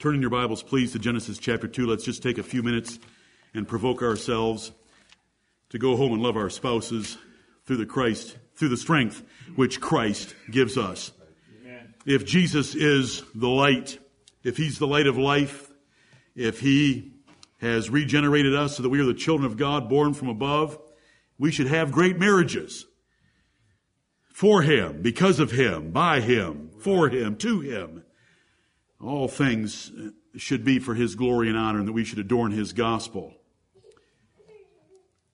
Turn in your Bibles, please, to Genesis chapter 2. Let's just take a few minutes and provoke ourselves to go home and love our spouses through the Christ, through the strength which Christ gives us. Amen. If Jesus is the light, if he's the light of life, if he has regenerated us so that we are the children of God born from above, we should have great marriages for him, because of him, by him, for him, to him. All things should be for his glory and honor, and that we should adorn his gospel.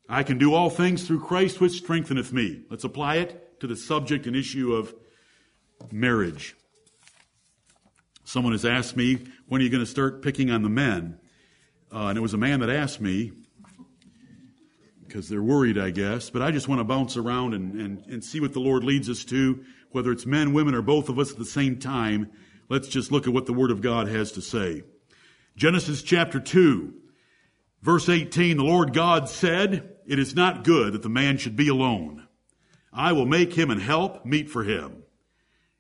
I can do all things through Christ which strengtheneth me. Let's apply it to the subject and issue of marriage. Someone has asked me, when are you going to start picking on the men? Uh, and it was a man that asked me, because they're worried, I guess. But I just want to bounce around and, and, and see what the Lord leads us to, whether it's men, women, or both of us at the same time. Let's just look at what the Word of God has to say. Genesis chapter 2, verse 18, the Lord God said, It is not good that the man should be alone. I will make him and help meet for him.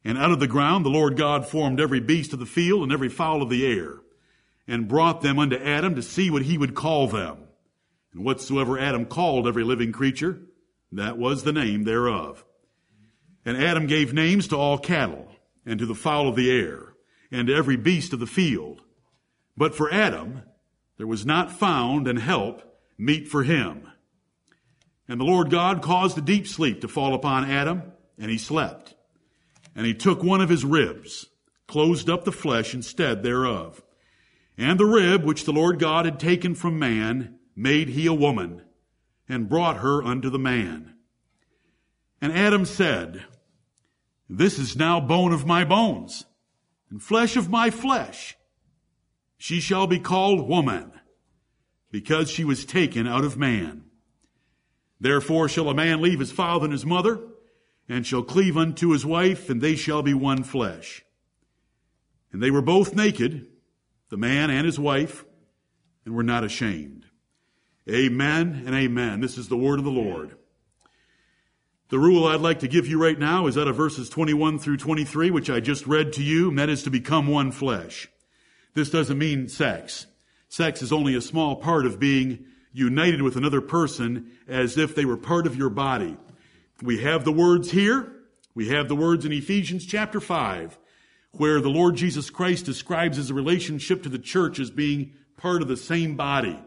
And out of the ground the Lord God formed every beast of the field and every fowl of the air, and brought them unto Adam to see what he would call them. And whatsoever Adam called every living creature, that was the name thereof. And Adam gave names to all cattle and to the fowl of the air, and every beast of the field. But for Adam, there was not found an help meet for him. And the Lord God caused a deep sleep to fall upon Adam, and he slept. And he took one of his ribs, closed up the flesh instead thereof. And the rib which the Lord God had taken from man, made he a woman, and brought her unto the man. And Adam said, this is now bone of my bones and flesh of my flesh. She shall be called woman because she was taken out of man. Therefore shall a man leave his father and his mother and shall cleave unto his wife and they shall be one flesh. And they were both naked, the man and his wife, and were not ashamed. Amen and amen. This is the word of the Lord. The rule I'd like to give you right now is out of verses 21 through 23, which I just read to you, and that is to become one flesh. This doesn't mean sex. Sex is only a small part of being united with another person as if they were part of your body. We have the words here. We have the words in Ephesians chapter 5, where the Lord Jesus Christ describes his relationship to the church as being part of the same body.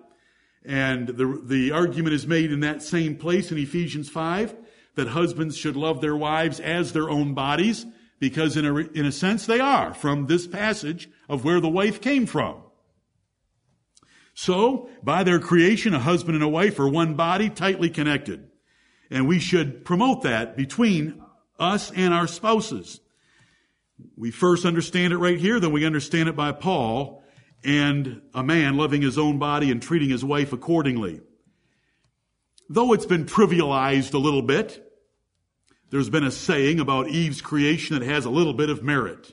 And the, the argument is made in that same place in Ephesians 5 that husbands should love their wives as their own bodies, because in a, in a sense they are from this passage of where the wife came from. So, by their creation, a husband and a wife are one body, tightly connected. And we should promote that between us and our spouses. We first understand it right here, then we understand it by Paul and a man loving his own body and treating his wife accordingly. Though it's been trivialized a little bit, there's been a saying about Eve's creation that has a little bit of merit.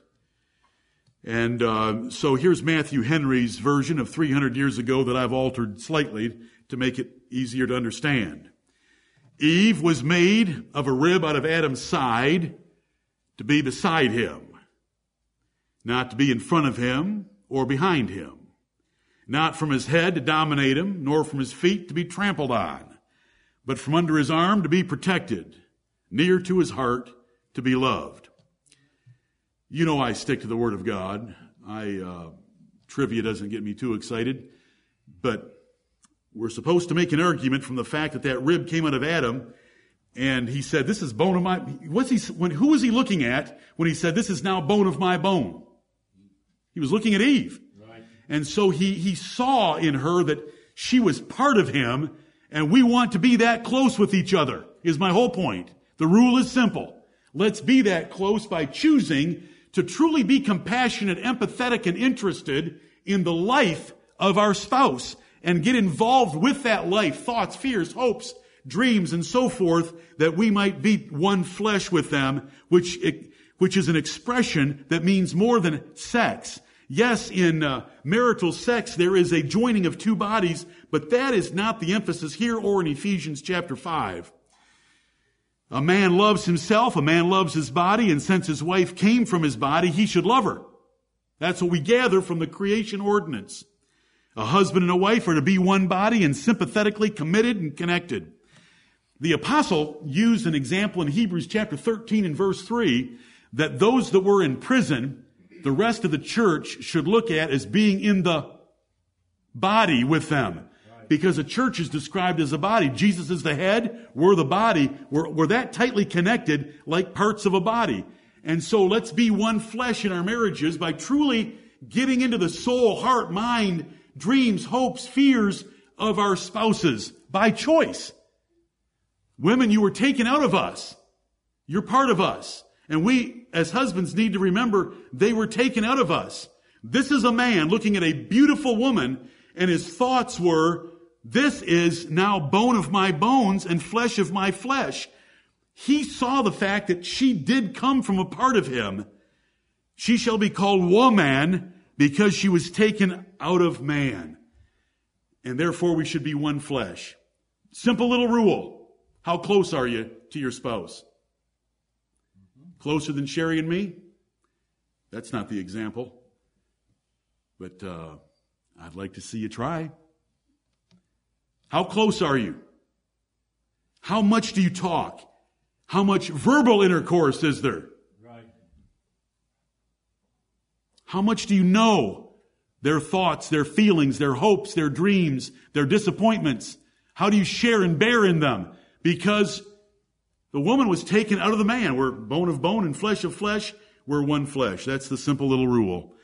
And uh, so here's Matthew Henry's version of 300 years ago that I've altered slightly to make it easier to understand. Eve was made of a rib out of Adam's side to be beside him, not to be in front of him or behind him, not from his head to dominate him, nor from his feet to be trampled on, but from under his arm to be protected near to his heart to be loved. You know I stick to the Word of God. I uh, trivia doesn't get me too excited, but we're supposed to make an argument from the fact that that rib came out of Adam, and he said, "This is bone of my." What's he? When, who was he looking at when he said, "This is now bone of my bone"? He was looking at Eve, right. and so he he saw in her that she was part of him, and we want to be that close with each other. Is my whole point. The rule is simple. Let's be that close by choosing to truly be compassionate, empathetic, and interested in the life of our spouse and get involved with that life, thoughts, fears, hopes, dreams, and so forth, that we might be one flesh with them, which, which is an expression that means more than sex. Yes, in uh, marital sex, there is a joining of two bodies, but that is not the emphasis here or in Ephesians chapter 5. A man loves himself, a man loves his body, and since his wife came from his body, he should love her. That's what we gather from the creation ordinance. A husband and a wife are to be one body and sympathetically committed and connected. The apostle used an example in Hebrews chapter 13 and verse 3 that those that were in prison, the rest of the church should look at as being in the body with them. Because a church is described as a body. Jesus is the head, we're the body, we're, we're that tightly connected like parts of a body. And so let's be one flesh in our marriages by truly getting into the soul, heart, mind, dreams, hopes, fears of our spouses by choice. Women, you were taken out of us. You're part of us. And we, as husbands, need to remember they were taken out of us. This is a man looking at a beautiful woman and his thoughts were, this is now bone of my bones and flesh of my flesh. He saw the fact that she did come from a part of him. She shall be called woman because she was taken out of man. And therefore we should be one flesh. Simple little rule. How close are you to your spouse? Closer than Sherry and me? That's not the example. But uh, I'd like to see you try. How close are you? How much do you talk? How much verbal intercourse is there? Right. How much do you know their thoughts, their feelings, their hopes, their dreams, their disappointments? How do you share and bear in them? Because the woman was taken out of the man. We're bone of bone and flesh of flesh. We're one flesh. That's the simple little rule.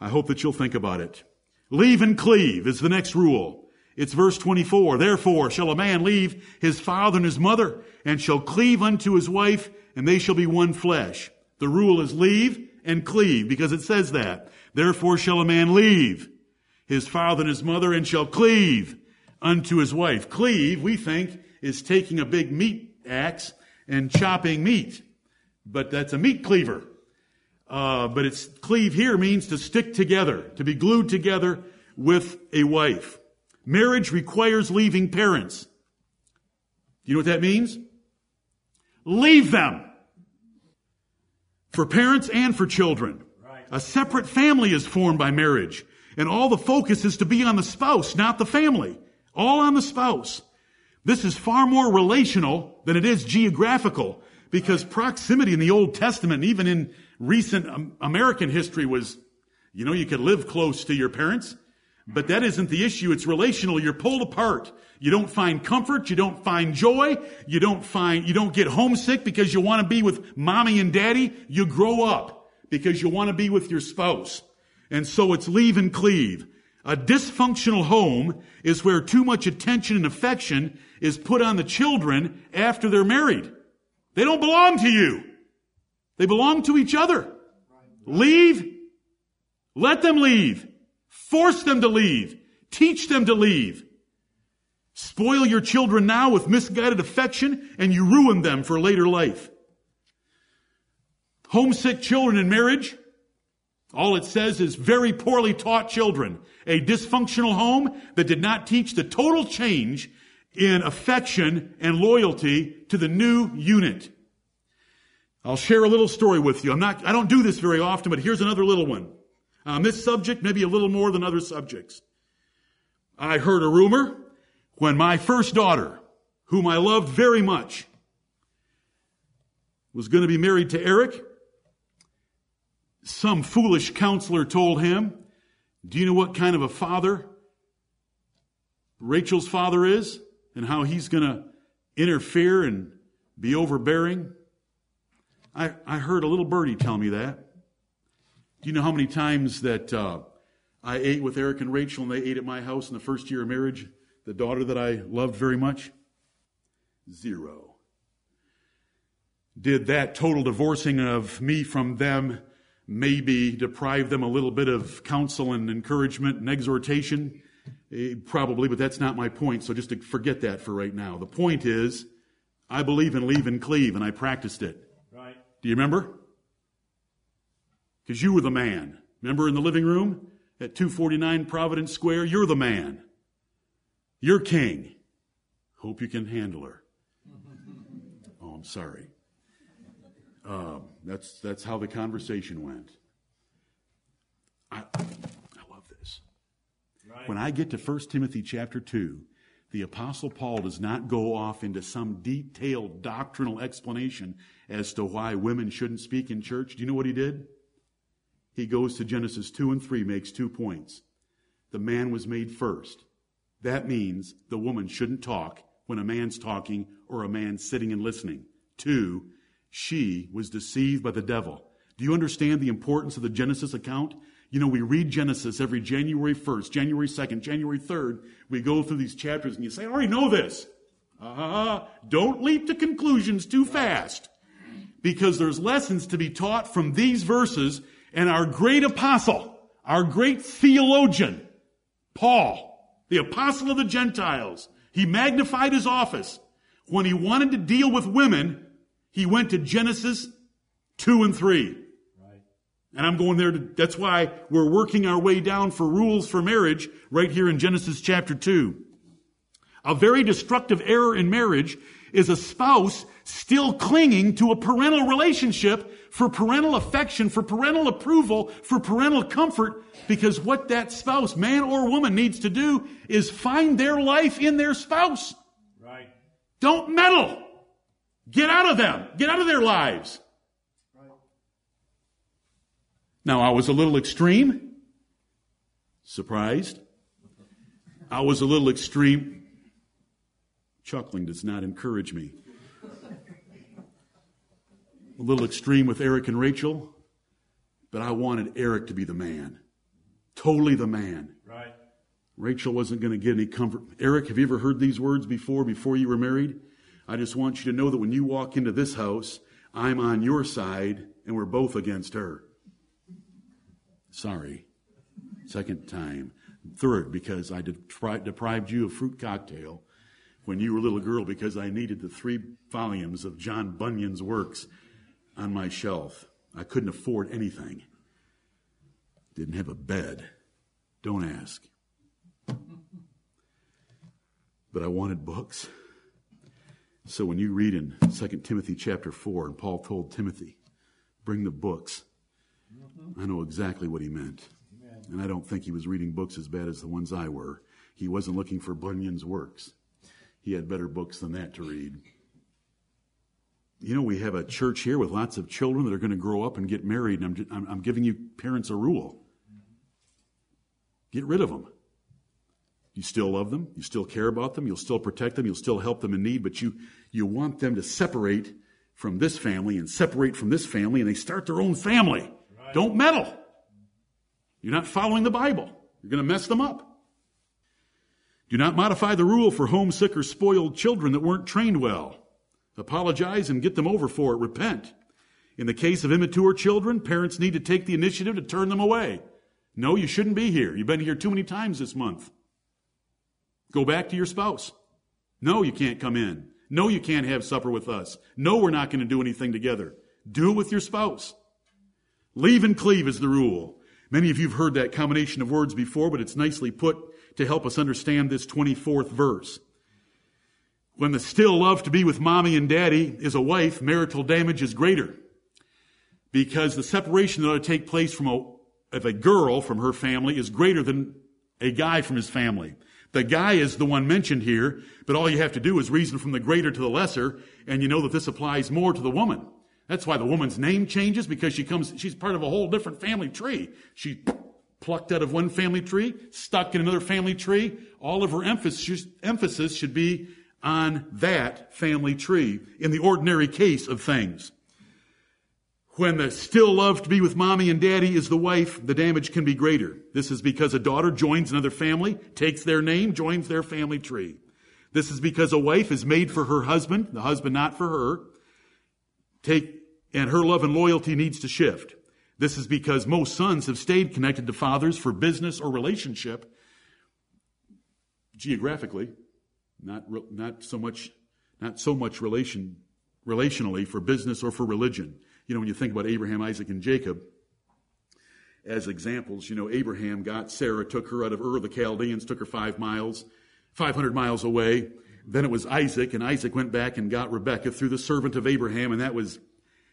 I hope that you'll think about it. Leave and cleave is the next rule. It's verse 24. Therefore shall a man leave his father and his mother and shall cleave unto his wife and they shall be one flesh. The rule is leave and cleave because it says that. Therefore shall a man leave his father and his mother and shall cleave unto his wife. Cleave, we think, is taking a big meat axe and chopping meat. But that's a meat cleaver. Uh, but it's cleave here means to stick together, to be glued together with a wife. Marriage requires leaving parents. Do you know what that means? Leave them. For parents and for children. Right. A separate family is formed by marriage. And all the focus is to be on the spouse, not the family. All on the spouse. This is far more relational than it is geographical because proximity in the Old Testament, even in recent American history was, you know, you could live close to your parents, but that isn't the issue. It's relational. You're pulled apart. You don't find comfort. You don't find joy. You don't find, you don't get homesick because you want to be with mommy and daddy. You grow up because you want to be with your spouse. And so it's leave and cleave. A dysfunctional home is where too much attention and affection is put on the children after they're married. They don't belong to you. They belong to each other. Leave. Let them leave. Force them to leave. Teach them to leave. Spoil your children now with misguided affection and you ruin them for later life. Homesick children in marriage. All it says is very poorly taught children. A dysfunctional home that did not teach the total change in affection and loyalty to the new unit. I'll share a little story with you. I'm not, I don't do this very often, but here's another little one. Uh, On this subject, maybe a little more than other subjects. I heard a rumor when my first daughter, whom I loved very much, was going to be married to Eric. Some foolish counselor told him, Do you know what kind of a father Rachel's father is and how he's going to interfere and be overbearing? I, I heard a little birdie tell me that. Do you know how many times that uh, I ate with Eric and Rachel and they ate at my house in the first year of marriage? The daughter that I loved very much? Zero. Did that total divorcing of me from them maybe deprive them a little bit of counsel and encouragement and exhortation? Eh, probably, but that's not my point, so just to forget that for right now. The point is, I believe in leave and cleave, and I practiced it. Right. Do you remember? Because you were the man. Remember in the living room at 249 Providence Square? You're the man. You're king. Hope you can handle her. Oh, I'm sorry. Uh, that's, that's how the conversation went. I, I love this. Right. When I get to 1 Timothy chapter 2, the apostle Paul does not go off into some detailed doctrinal explanation as to why women shouldn't speak in church. Do you know what he did? He goes to Genesis 2 and 3, makes two points. The man was made first. That means the woman shouldn't talk when a man's talking or a man's sitting and listening. Two, she was deceived by the devil. Do you understand the importance of the Genesis account? You know, we read Genesis every January 1st, January 2nd, January 3rd. We go through these chapters and you say, I already know this. Uh, don't leap to conclusions too fast. Because there's lessons to be taught from these verses and our great apostle, our great theologian, Paul, the apostle of the Gentiles, he magnified his office. When he wanted to deal with women, he went to Genesis 2 and 3. And I'm going there to, that's why we're working our way down for rules for marriage right here in Genesis chapter 2. A very destructive error in marriage is a spouse still clinging to a parental relationship for parental affection, for parental approval, for parental comfort, because what that spouse, man or woman, needs to do is find their life in their spouse. Right. Don't meddle. Get out of them. Get out of their lives. Right. Now, I was a little extreme. Surprised. I was a little extreme. Chuckling does not encourage me. A little extreme with Eric and Rachel, but I wanted Eric to be the man. Totally the man. Right. Rachel wasn't going to get any comfort. Eric, have you ever heard these words before, before you were married? I just want you to know that when you walk into this house, I'm on your side and we're both against her. Sorry. Second time. Third, because I depri- deprived you of fruit cocktail when you were a little girl because I needed the three volumes of John Bunyan's works on my shelf. I couldn't afford anything. Didn't have a bed. Don't ask. But I wanted books. So when you read in 2 Timothy chapter 4, and Paul told Timothy, bring the books, I know exactly what he meant. And I don't think he was reading books as bad as the ones I were. He wasn't looking for Bunyan's works. He had better books than that to read. You know, we have a church here with lots of children that are going to grow up and get married, and I'm, I'm, I'm giving you parents a rule. Get rid of them. You still love them, you still care about them, you'll still protect them, you'll still help them in need, but you, you want them to separate from this family and separate from this family, and they start their own family. Don't meddle. You're not following the Bible. You're going to mess them up. Do not modify the rule for homesick or spoiled children that weren't trained well. Apologize and get them over for it. Repent. In the case of immature children, parents need to take the initiative to turn them away. No, you shouldn't be here. You've been here too many times this month. Go back to your spouse. No, you can't come in. No, you can't have supper with us. No, we're not going to do anything together. Do it with your spouse. Leave and cleave is the rule. Many of you have heard that combination of words before, but it's nicely put to help us understand this 24th verse. When the still love to be with mommy and daddy is a wife, marital damage is greater. Because the separation that ought to take place from a, of a girl from her family is greater than a guy from his family. The guy is the one mentioned here, but all you have to do is reason from the greater to the lesser, and you know that this applies more to the woman. That's why the woman's name changes because she comes, she's part of a whole different family tree. She plucked out of one family tree, stuck in another family tree. All of her emphasis, emphasis should be on that family tree in the ordinary case of things. When the still love to be with mommy and daddy is the wife, the damage can be greater. This is because a daughter joins another family, takes their name, joins their family tree. This is because a wife is made for her husband, the husband not for her. Take and her love and loyalty needs to shift. This is because most sons have stayed connected to fathers for business or relationship geographically, not, not so much, not so much relation, relationally for business or for religion. You know, when you think about Abraham, Isaac, and Jacob as examples, you know, Abraham got Sarah, took her out of Ur of the Chaldeans, took her five miles, 500 miles away. Then it was Isaac, and Isaac went back and got Rebekah through the servant of Abraham, and that was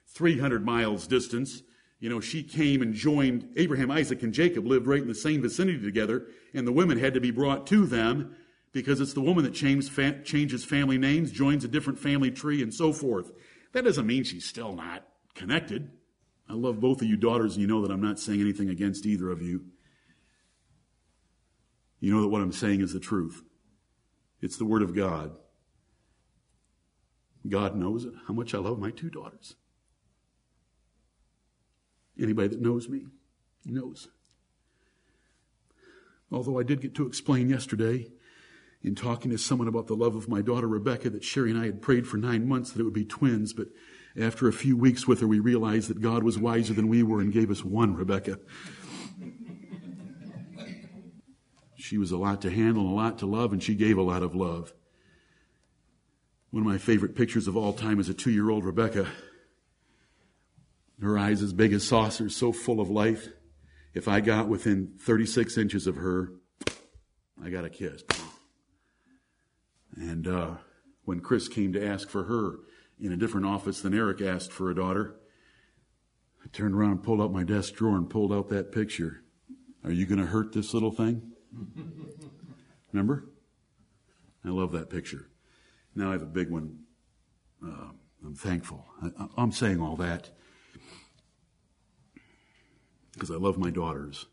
300 miles distance. You know, she came and joined Abraham, Isaac, and Jacob lived right in the same vicinity together, and the women had to be brought to them because it's the woman that changes, fa- changes family names, joins a different family tree, and so forth. That doesn't mean she's still not connected. I love both of you daughters, and you know that I'm not saying anything against either of you. You know that what I'm saying is the truth. It's the Word of God. God knows it, how much I love my two daughters. Anybody that knows me knows. Although I did get to explain yesterday in talking to someone about the love of my daughter Rebecca that Sherry and I had prayed for nine months that it would be twins, but after a few weeks with her, we realized that God was wiser than we were and gave us one Rebecca. She was a lot to handle, a lot to love, and she gave a lot of love. One of my favorite pictures of all time is a two year old Rebecca. Her eyes as big as saucers, so full of life. If I got within 36 inches of her, I got a kiss. And uh, when Chris came to ask for her in a different office than Eric asked for a daughter, I turned around and pulled out my desk drawer and pulled out that picture. Are you going to hurt this little thing? Remember? I love that picture. Now I have a big one. Uh, I'm thankful. I, I'm saying all that because I love my daughters.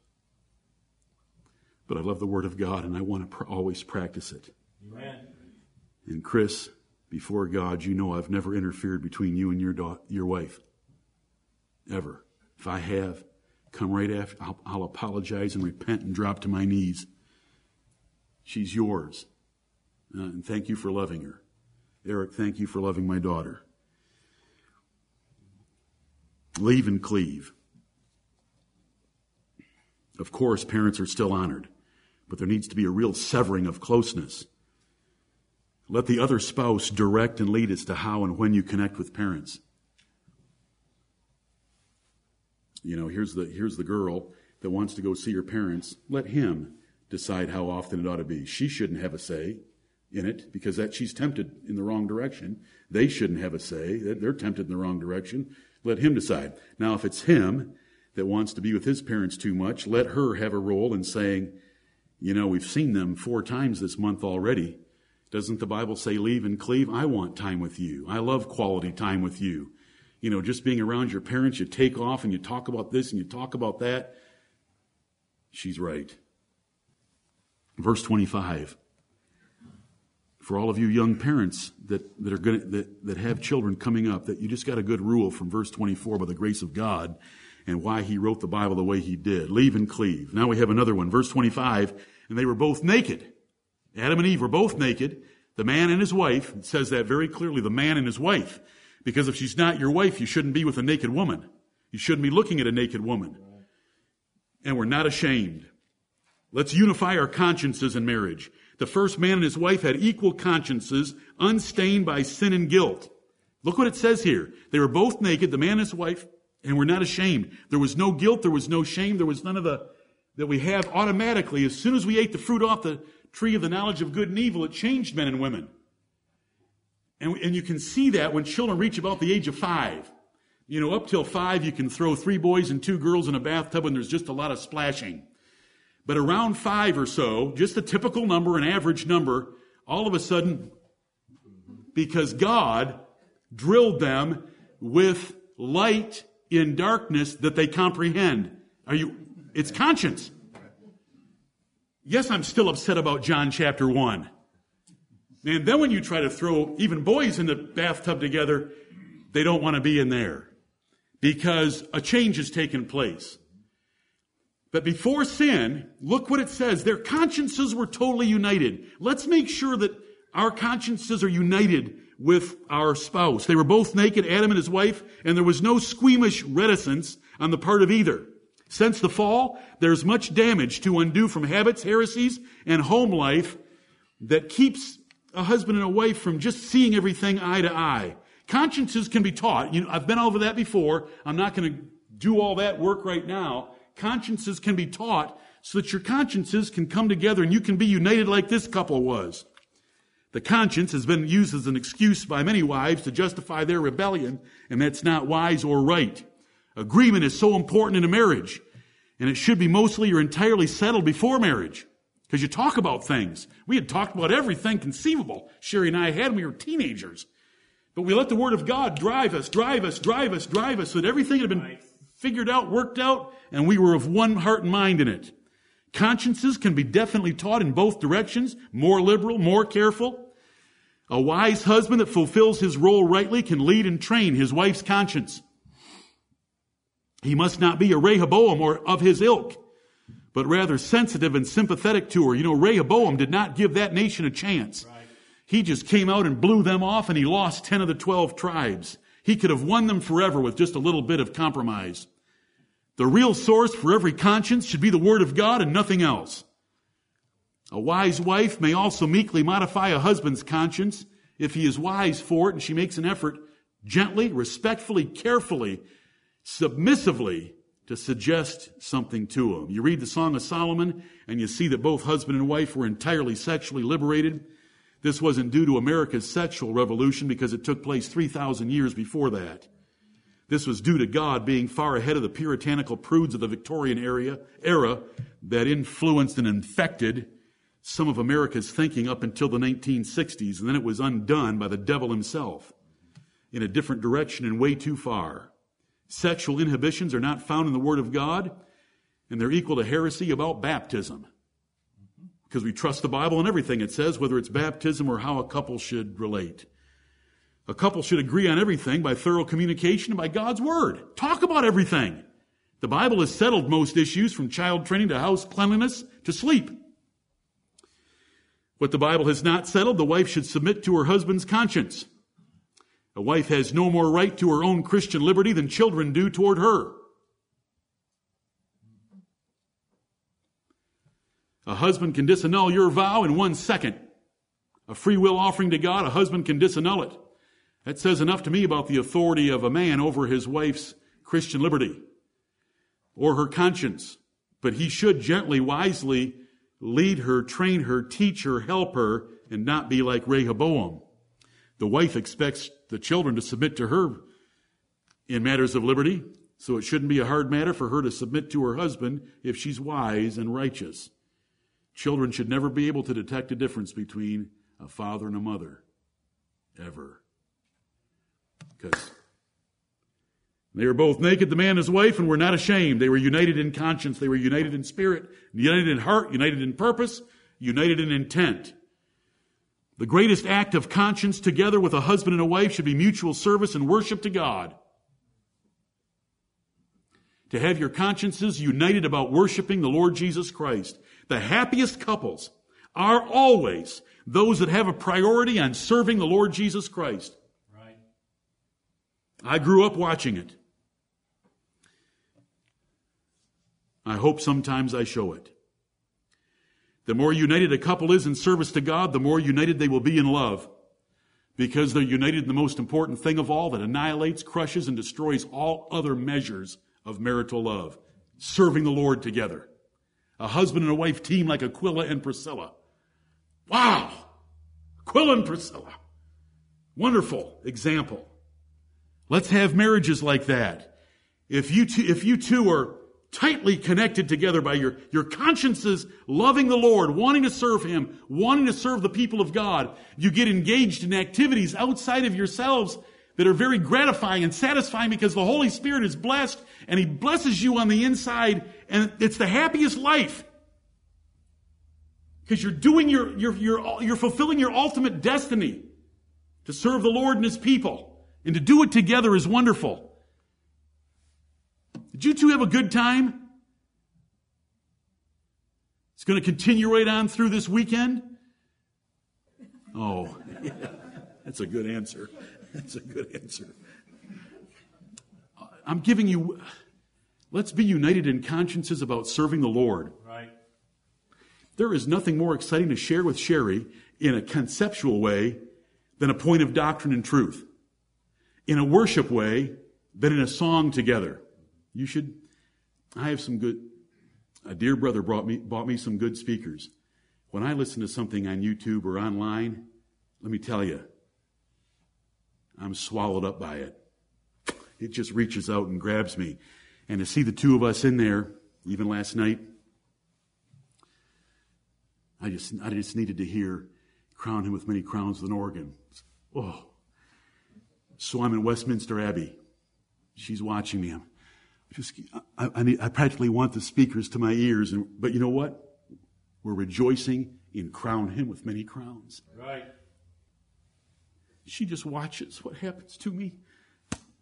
But I love the Word of God and I want to pr- always practice it. And Chris, before God, you know I've never interfered between you and your, your wife. Ever. If I have, come right after, I'll, I'll apologize and repent and drop to my knees. She's yours. Uh, and thank you for loving her. Eric, thank you for loving my daughter. Leave and cleave. Of course, parents are still honored, but there needs to be a real severing of closeness. Let the other spouse direct and lead as to how and when you connect with parents. You know, here's the, here's the girl that wants to go see her parents. Let him decide how often it ought to be. She shouldn't have a say in it because that she's tempted in the wrong direction. They shouldn't have a say. They're tempted in the wrong direction. Let him decide. Now, if it's him that wants to be with his parents too much, let her have a role in saying, you know, we've seen them four times this month already. Doesn't the Bible say leave and cleave? I want time with you. I love quality time with you. You know, just being around your parents, you take off and you talk about this and you talk about that. She's right. Verse 25. For all of you young parents that, that are gonna, that, that have children coming up, that you just got a good rule from verse 24 by the grace of God and why he wrote the Bible the way he did. Leave and cleave. Now we have another one. Verse 25. And they were both naked. Adam and Eve were both naked. The man and his wife. It says that very clearly. The man and his wife. Because if she's not your wife, you shouldn't be with a naked woman. You shouldn't be looking at a naked woman. And we're not ashamed. Let's unify our consciences in marriage. The first man and his wife had equal consciences, unstained by sin and guilt. Look what it says here. They were both naked, the man and his wife, and were not ashamed. There was no guilt, there was no shame, there was none of the that we have automatically. As soon as we ate the fruit off the tree of the knowledge of good and evil, it changed men and women. And, and you can see that when children reach about the age of five. You know, up till five, you can throw three boys and two girls in a bathtub and there's just a lot of splashing. But around five or so, just a typical number, an average number, all of a sudden, because God drilled them with light in darkness that they comprehend. Are you, it's conscience. Yes, I'm still upset about John chapter one. And then when you try to throw even boys in the bathtub together, they don't want to be in there because a change has taken place. But before sin, look what it says. Their consciences were totally united. Let's make sure that our consciences are united with our spouse. They were both naked, Adam and his wife, and there was no squeamish reticence on the part of either. Since the fall, there's much damage to undo from habits, heresies, and home life that keeps a husband and a wife from just seeing everything eye to eye. Consciences can be taught. You know, I've been over that before. I'm not going to do all that work right now consciences can be taught so that your consciences can come together and you can be united like this couple was. The conscience has been used as an excuse by many wives to justify their rebellion, and that's not wise or right. Agreement is so important in a marriage. And it should be mostly or entirely settled before marriage. Because you talk about things. We had talked about everything conceivable Sherry and I had when we were teenagers. But we let the Word of God drive us, drive us, drive us, drive us, so that everything had been figured out, worked out, and we were of one heart and mind in it. Consciences can be definitely taught in both directions, more liberal, more careful. A wise husband that fulfills his role rightly can lead and train his wife's conscience. He must not be a Rehoboam or of his ilk, but rather sensitive and sympathetic to her. You know, Rehoboam did not give that nation a chance. Right. He just came out and blew them off and he lost 10 of the 12 tribes. He could have won them forever with just a little bit of compromise. The real source for every conscience should be the Word of God and nothing else. A wise wife may also meekly modify a husband's conscience if he is wise for it and she makes an effort gently, respectfully, carefully, submissively to suggest something to him. You read the Song of Solomon and you see that both husband and wife were entirely sexually liberated. This wasn't due to America's sexual revolution because it took place 3,000 years before that. This was due to God being far ahead of the puritanical prudes of the Victorian area, era that influenced and infected some of America's thinking up until the 1960s, and then it was undone by the devil himself in a different direction and way too far. Sexual inhibitions are not found in the Word of God, and they're equal to heresy about baptism because we trust the Bible and everything it says, whether it's baptism or how a couple should relate. A couple should agree on everything by thorough communication and by God's Word. Talk about everything. The Bible has settled most issues from child training to house cleanliness to sleep. What the Bible has not settled, the wife should submit to her husband's conscience. A wife has no more right to her own Christian liberty than children do toward her. A husband can disannul your vow in one second. A free will offering to God, a husband can disannul it. That says enough to me about the authority of a man over his wife's Christian liberty or her conscience. But he should gently, wisely lead her, train her, teach her, help her, and not be like Rehoboam. The wife expects the children to submit to her in matters of liberty, so it shouldn't be a hard matter for her to submit to her husband if she's wise and righteous. Children should never be able to detect a difference between a father and a mother. Ever. Because they were both naked, the man and his wife, and were not ashamed. They were united in conscience. They were united in spirit, united in heart, united in purpose, united in intent. The greatest act of conscience together with a husband and a wife should be mutual service and worship to God. To have your consciences united about worshiping the Lord Jesus Christ. The happiest couples are always those that have a priority on serving the Lord Jesus Christ. Right. I grew up watching it. I hope sometimes I show it. The more united a couple is in service to God, the more united they will be in love. Because they're united in the most important thing of all that annihilates, crushes, and destroys all other measures of marital love. Serving the Lord together. A husband and a wife team like Aquila and Priscilla. Wow! Aquila and Priscilla. Wonderful example. Let's have marriages like that. If you two, if you two are tightly connected together by your, your consciences loving the Lord, wanting to serve Him, wanting to serve the people of God, you get engaged in activities outside of yourselves that are very gratifying and satisfying because the Holy Spirit is blessed and He blesses you on the inside and it's the happiest life. Because you're doing your, you're, you're, you're fulfilling your ultimate destiny to serve the Lord and His people. And to do it together is wonderful. Did you two have a good time? It's going to continue right on through this weekend? Oh, yeah, that's a good answer. That's a good answer. Uh, I'm giving you, let's be united in consciences about serving the Lord. Right. There is nothing more exciting to share with Sherry in a conceptual way than a point of doctrine and truth. In a worship way than in a song together. You should, I have some good, a dear brother brought me, bought me some good speakers. When I listen to something on YouTube or online, let me tell you, I'm swallowed up by it. it just reaches out and grabs me. And to see the two of us in there, even last night, I just, I just needed to hear, crown him with many crowns with an organ. Oh. So I'm in Westminster Abbey. She's watching me. I'm just, I, I, need, I practically want the speakers to my ears. And, but you know what? We're rejoicing in crown him with many crowns. Right. She just watches what happens to me.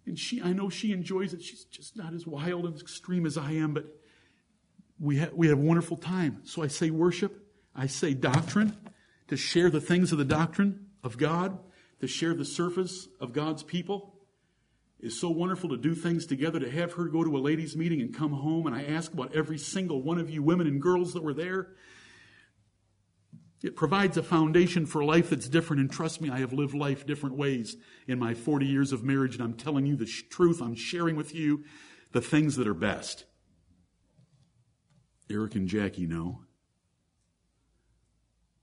And she, I know she enjoys it. She's just not as wild and extreme as I am, but we have, we have a wonderful time. So I say worship. I say doctrine to share the things of the doctrine of God, to share the surface of God's people. It's so wonderful to do things together, to have her go to a ladies' meeting and come home. And I ask about every single one of you women and girls that were there. It provides a foundation for life that's different. And trust me, I have lived life different ways in my 40 years of marriage. And I'm telling you the sh- truth. I'm sharing with you the things that are best. Eric and Jackie know.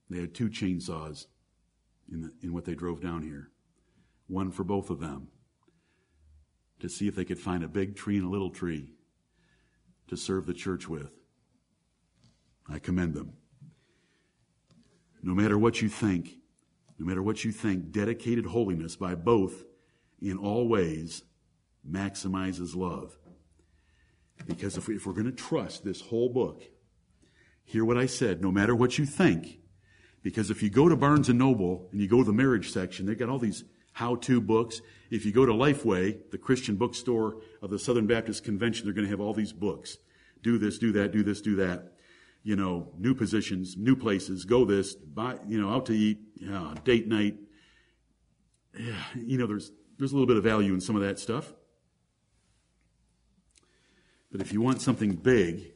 They had two chainsaws in, the, in what they drove down here. One for both of them to see if they could find a big tree and a little tree to serve the church with. I commend them. No matter what you think, no matter what you think, dedicated holiness by both in all ways maximizes love. Because if, we, if we're going to trust this whole book, hear what I said, no matter what you think, because if you go to Barnes and Noble and you go to the marriage section, they've got all these how-to books. If you go to Lifeway, the Christian bookstore of the Southern Baptist Convention, they're going to have all these books. Do this, do that, do this, do that you know, new positions, new places, go this, buy, you know, out to eat, yeah, date night. Yeah, you know, there's, there's a little bit of value in some of that stuff. But if you want something big,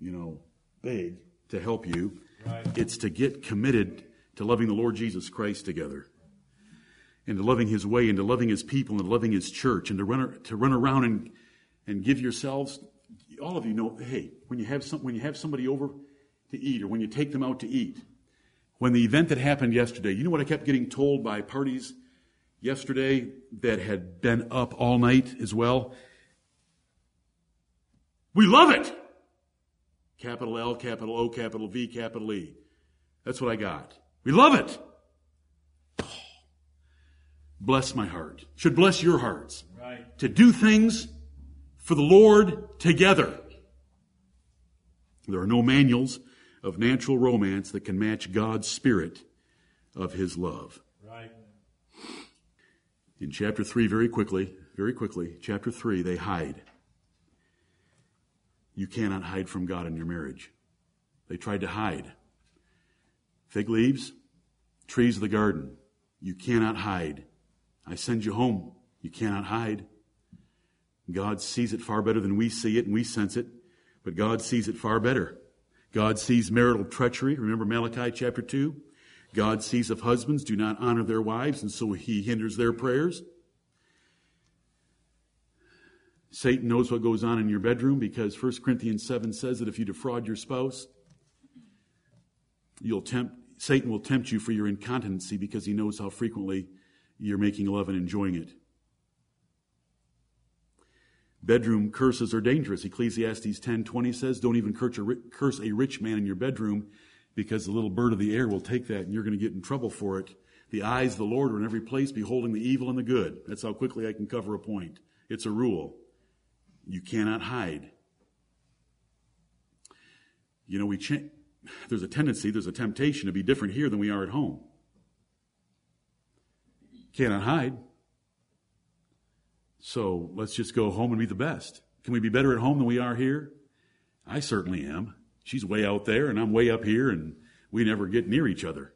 you know, big to help you, right. it's to get committed to loving the Lord Jesus Christ together. And to loving his way and to loving his people and loving his church and to run, to run around and, and give yourselves all of you know, hey, when you have some, when you have somebody over to eat, or when you take them out to eat, when the event that happened yesterday, you know what I kept getting told by parties yesterday that had been up all night as well? We love it! Capital L, capital O, capital V, capital E. That's what I got. We love it! Bless my heart. Should bless your hearts. Right. To do things for the Lord together. There are no manuals of natural romance that can match God's spirit of His love. Right. In chapter 3, very quickly, very quickly, chapter 3, they hide. You cannot hide from God in your marriage. They tried to hide. Fig leaves, trees of the garden. You cannot hide. I send you home. You cannot hide. God sees it far better than we see it and we sense it, but God sees it far better. God sees marital treachery. Remember Malachi chapter 2? God sees if husbands do not honor their wives, and so he hinders their prayers. Satan knows what goes on in your bedroom because 1 Corinthians 7 says that if you defraud your spouse, you'll tempt, Satan will tempt you for your incontinency because he knows how frequently you're making love and enjoying it. Bedroom curses are dangerous. Ecclesiastes 10:20 says, "Don't even curse a rich man in your bedroom, because the little bird of the air will take that, and you're going to get in trouble for it." The eyes of the Lord are in every place, beholding the evil and the good. That's how quickly I can cover a point. It's a rule. You cannot hide. You know, we cha- there's a tendency, there's a temptation to be different here than we are at home. Cannot hide. So let's just go home and be the best. Can we be better at home than we are here? I certainly am. She's way out there and I'm way up here and we never get near each other.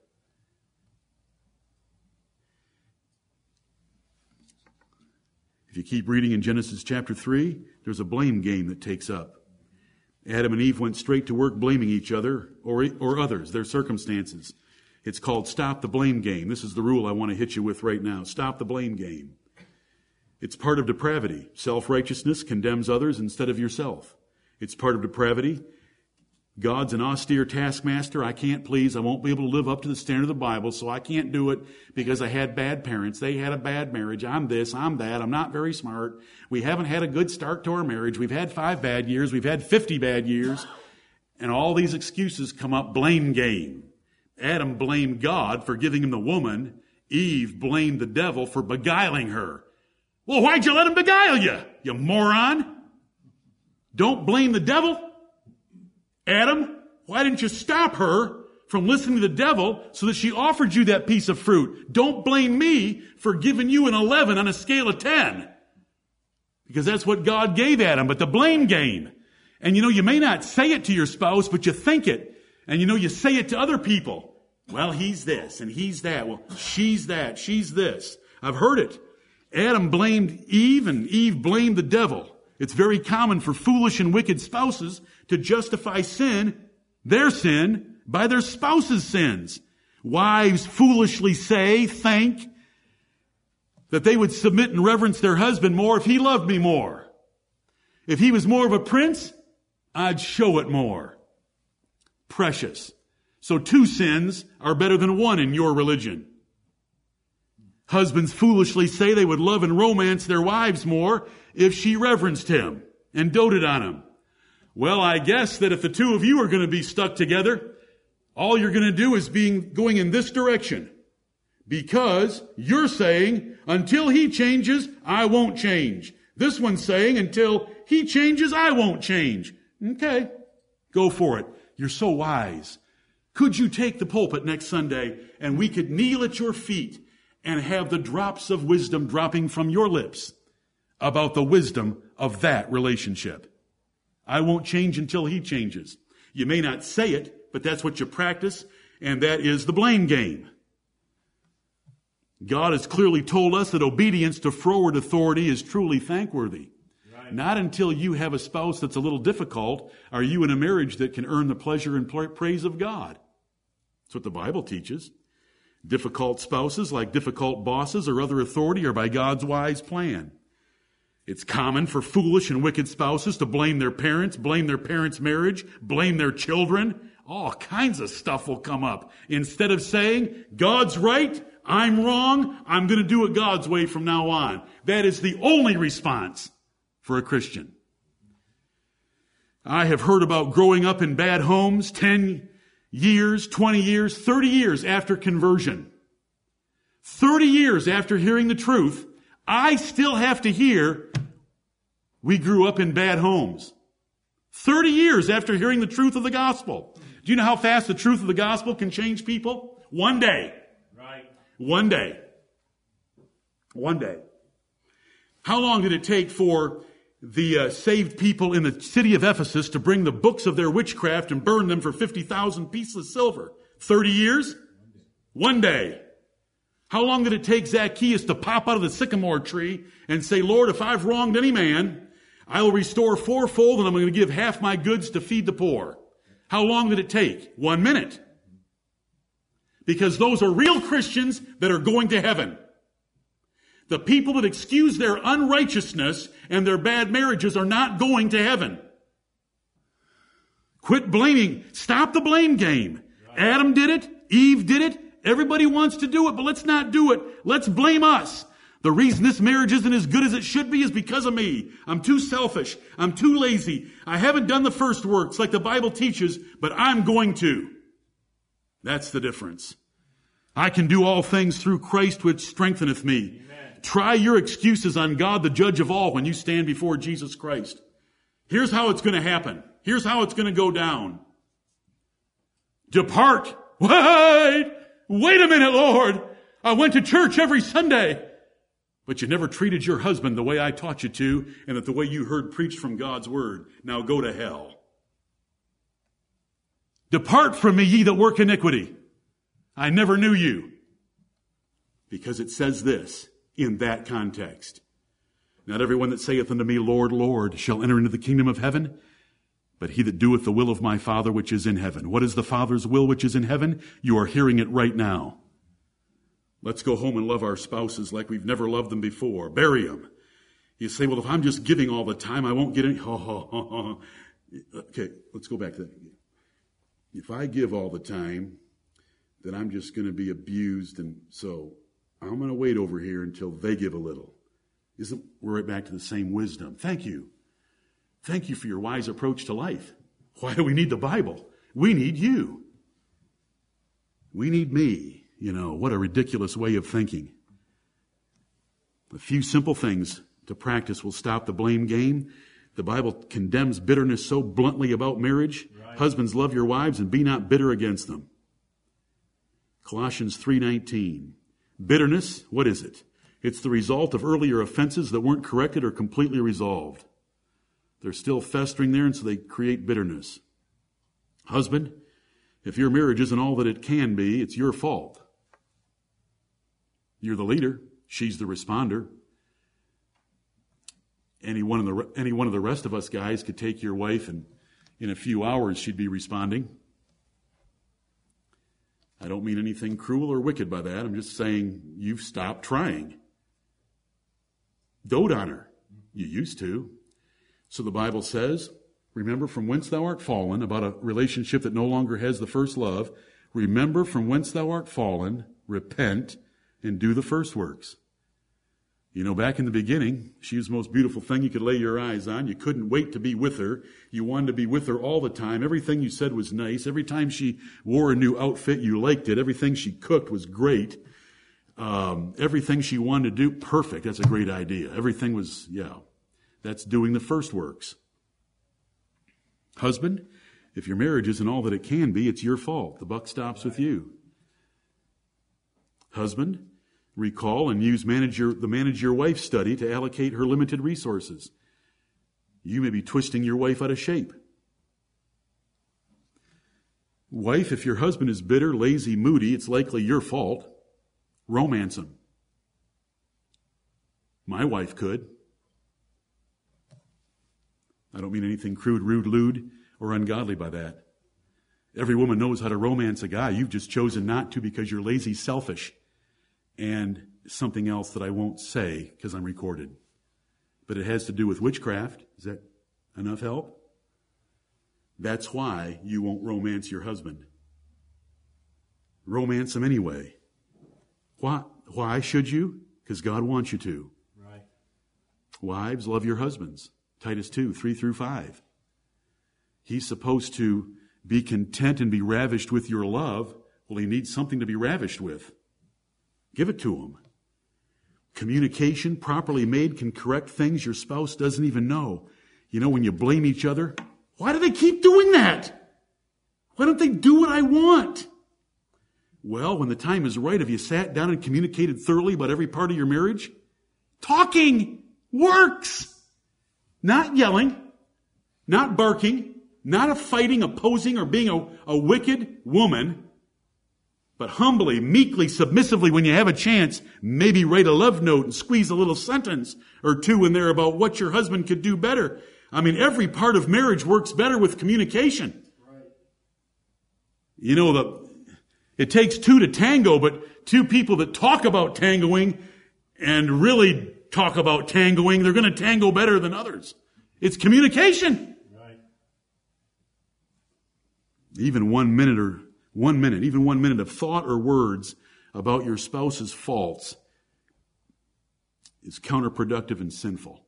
If you keep reading in Genesis chapter 3, there's a blame game that takes up. Adam and Eve went straight to work blaming each other or, or others, their circumstances. It's called stop the blame game. This is the rule I want to hit you with right now. Stop the blame game. It's part of depravity. Self righteousness condemns others instead of yourself. It's part of depravity God's an austere taskmaster. I can't please. I won't be able to live up to the standard of the Bible, so I can't do it because I had bad parents. They had a bad marriage. I'm this, I'm that. I'm not very smart. We haven't had a good start to our marriage. We've had five bad years. We've had 50 bad years. And all these excuses come up blame game. Adam blamed God for giving him the woman. Eve blamed the devil for beguiling her. Well, why'd you let him beguile you, you moron? Don't blame the devil. Adam, why didn't you stop her from listening to the devil so that she offered you that piece of fruit? Don't blame me for giving you an 11 on a scale of 10. Because that's what God gave Adam, but the blame game. And you know, you may not say it to your spouse, but you think it. And you know, you say it to other people. Well, he's this and he's that. Well, she's that. She's this. I've heard it. Adam blamed Eve and Eve blamed the devil. It's very common for foolish and wicked spouses to justify sin, their sin, by their spouse's sins. Wives foolishly say, think, that they would submit and reverence their husband more if he loved me more. If he was more of a prince, I'd show it more. Precious. So two sins are better than one in your religion. Husbands foolishly say they would love and romance their wives more if she reverenced him and doted on him. Well, I guess that if the two of you are going to be stuck together, all you're going to do is being going in this direction. Because you're saying, until he changes, I won't change. This one's saying, until he changes, I won't change. Okay. Go for it. You're so wise. Could you take the pulpit next Sunday and we could kneel at your feet and have the drops of wisdom dropping from your lips about the wisdom of that relationship. I won't change until he changes. You may not say it, but that's what you practice, and that is the blame game. God has clearly told us that obedience to froward authority is truly thankworthy. Not until you have a spouse that's a little difficult are you in a marriage that can earn the pleasure and praise of God. That's what the Bible teaches. Difficult spouses, like difficult bosses or other authority, are by God's wise plan. It's common for foolish and wicked spouses to blame their parents, blame their parents' marriage, blame their children. All kinds of stuff will come up. Instead of saying, God's right, I'm wrong, I'm going to do it God's way from now on. That is the only response for a Christian. I have heard about growing up in bad homes 10 years, 20 years, 30 years after conversion. 30 years after hearing the truth, I still have to hear we grew up in bad homes. 30 years after hearing the truth of the gospel. Do you know how fast the truth of the gospel can change people? One day. Right. One day. One day. How long did it take for the uh, saved people in the city of Ephesus to bring the books of their witchcraft and burn them for 50,000 pieces of silver? 30 years? One day. How long did it take Zacchaeus to pop out of the sycamore tree and say, Lord, if I've wronged any man, I will restore fourfold and I'm going to give half my goods to feed the poor. How long did it take? One minute. Because those are real Christians that are going to heaven. The people that excuse their unrighteousness and their bad marriages are not going to heaven. Quit blaming. Stop the blame game. Adam did it. Eve did it. Everybody wants to do it, but let's not do it. Let's blame us. The reason this marriage isn't as good as it should be is because of me. I'm too selfish. I'm too lazy. I haven't done the first works like the Bible teaches, but I'm going to. That's the difference. I can do all things through Christ which strengtheneth me. Try your excuses on God, the judge of all, when you stand before Jesus Christ. Here's how it's going to happen. Here's how it's going to go down. Depart. Wait! Wait a minute, Lord. I went to church every Sunday. But you never treated your husband the way I taught you to, and that the way you heard preached from God's word. Now go to hell. Depart from me, ye that work iniquity. I never knew you. Because it says this in that context. Not everyone that saith unto me, Lord, Lord, shall enter into the kingdom of heaven, but he that doeth the will of my Father which is in heaven. What is the Father's will which is in heaven? You are hearing it right now. Let's go home and love our spouses like we've never loved them before. Bury them. You say, well, if I'm just giving all the time, I won't get any. Okay, let's go back to that. if I give all the time, then I'm just going to be abused. And so I'm going to wait over here until they give a little. Isn't we're right back to the same wisdom? Thank you. Thank you for your wise approach to life. Why do we need the Bible? We need you. We need me. You know, what a ridiculous way of thinking. A few simple things to practice will stop the blame game. The Bible condemns bitterness so bluntly about marriage. Right. Husbands, love your wives and be not bitter against them. Colossians 3:19. Bitterness, what is it? It's the result of earlier offenses that weren't corrected or completely resolved. They're still festering there, and so they create bitterness. Husband, if your marriage isn't all that it can be, it's your fault. You're the leader, she's the responder. Any one of the, any one of the rest of us guys could take your wife, and in a few hours, she'd be responding. I don't mean anything cruel or wicked by that. I'm just saying you've stopped trying. Dote on her. You used to. So the Bible says, remember from whence thou art fallen, about a relationship that no longer has the first love. Remember from whence thou art fallen, repent, and do the first works. You know, back in the beginning, she was the most beautiful thing you could lay your eyes on. You couldn't wait to be with her. You wanted to be with her all the time. Everything you said was nice. Every time she wore a new outfit, you liked it. Everything she cooked was great. Um, everything she wanted to do, perfect. That's a great idea. Everything was, yeah. That's doing the first works. Husband, if your marriage isn't all that it can be, it's your fault. The buck stops with you. Husband, recall and use manage your, the manage your wife study to allocate her limited resources. You may be twisting your wife out of shape. Wife, if your husband is bitter, lazy, moody, it's likely your fault. Romance him. My wife could. I don't mean anything crude, rude, lewd, or ungodly by that. Every woman knows how to romance a guy. You've just chosen not to because you're lazy, selfish and something else that I won't say because I'm recorded. But it has to do with witchcraft. Is that enough help? That's why you won't romance your husband. Romance him anyway. Why, why should you? Because God wants you to. Right. Wives, love your husbands. Titus 2, 3 through 5. He's supposed to be content and be ravished with your love. Well, he needs something to be ravished with. Give it to them. Communication properly made can correct things your spouse doesn't even know. You know, when you blame each other, why do they keep doing that? Why don't they do what I want? Well, when the time is right, have you sat down and communicated thoroughly about every part of your marriage? Talking works. Not yelling, not barking, not a fighting, opposing, or being a, a wicked woman. But humbly, meekly, submissively, when you have a chance, maybe write a love note and squeeze a little sentence or two in there about what your husband could do better. I mean, every part of marriage works better with communication. Right. You know, the, it takes two to tango, but two people that talk about tangoing and really talk about tangoing, they're going to tango better than others. It's communication. Right. Even one minute or one minute, even one minute of thought or words about your spouse's faults is counterproductive and sinful.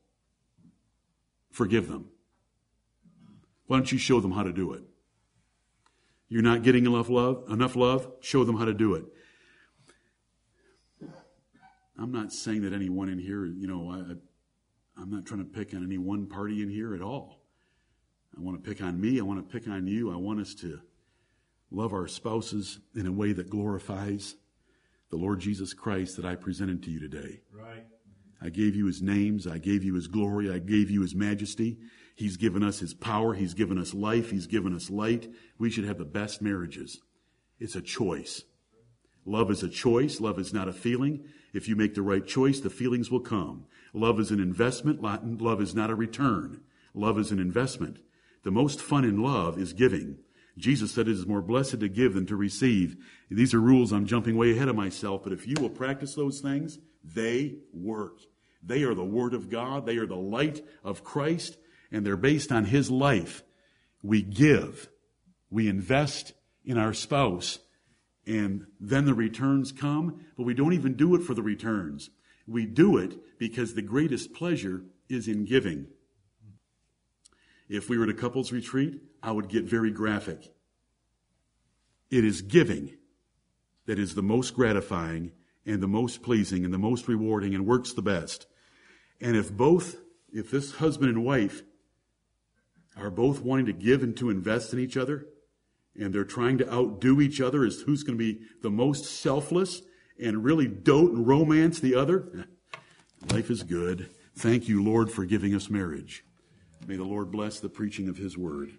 Forgive them. Why don't you show them how to do it? You're not getting enough love, enough love, show them how to do it. I'm not saying that anyone in here, you know, I, I'm not trying to pick on any one party in here at all. I want to pick on me. I want to pick on you. I want us to love our spouses in a way that glorifies the Lord Jesus Christ that I presented to you today. Right. I gave you his names. I gave you his glory. I gave you his majesty. He's given us his power. He's given us life. He's given us light. We should have the best marriages. It's a choice. Love is a choice. Love is not a feeling. If you make the right choice, the feelings will come. Love is an investment. Love is not a return. Love is an investment. The most fun in love is giving. Jesus said it is more blessed to give than to receive. These are rules I'm jumping way ahead of myself, but if you will practice those things, they work. They are the Word of God. They are the light of Christ, and they're based on His life. We give. We invest in our spouse, and then the returns come, but we don't even do it for the returns. We do it because the greatest pleasure is in giving. If we were at a couples retreat, I would get very graphic. It is giving that is the most gratifying and the most pleasing and the most rewarding and works the best. And if both, if this husband and wife are both wanting to give and to invest in each other, and they're trying to outdo each other as who's going to be the most selfless and really dote and romance the other, life is good. Thank you, Lord, for giving us marriage. May the Lord bless the preaching of his word.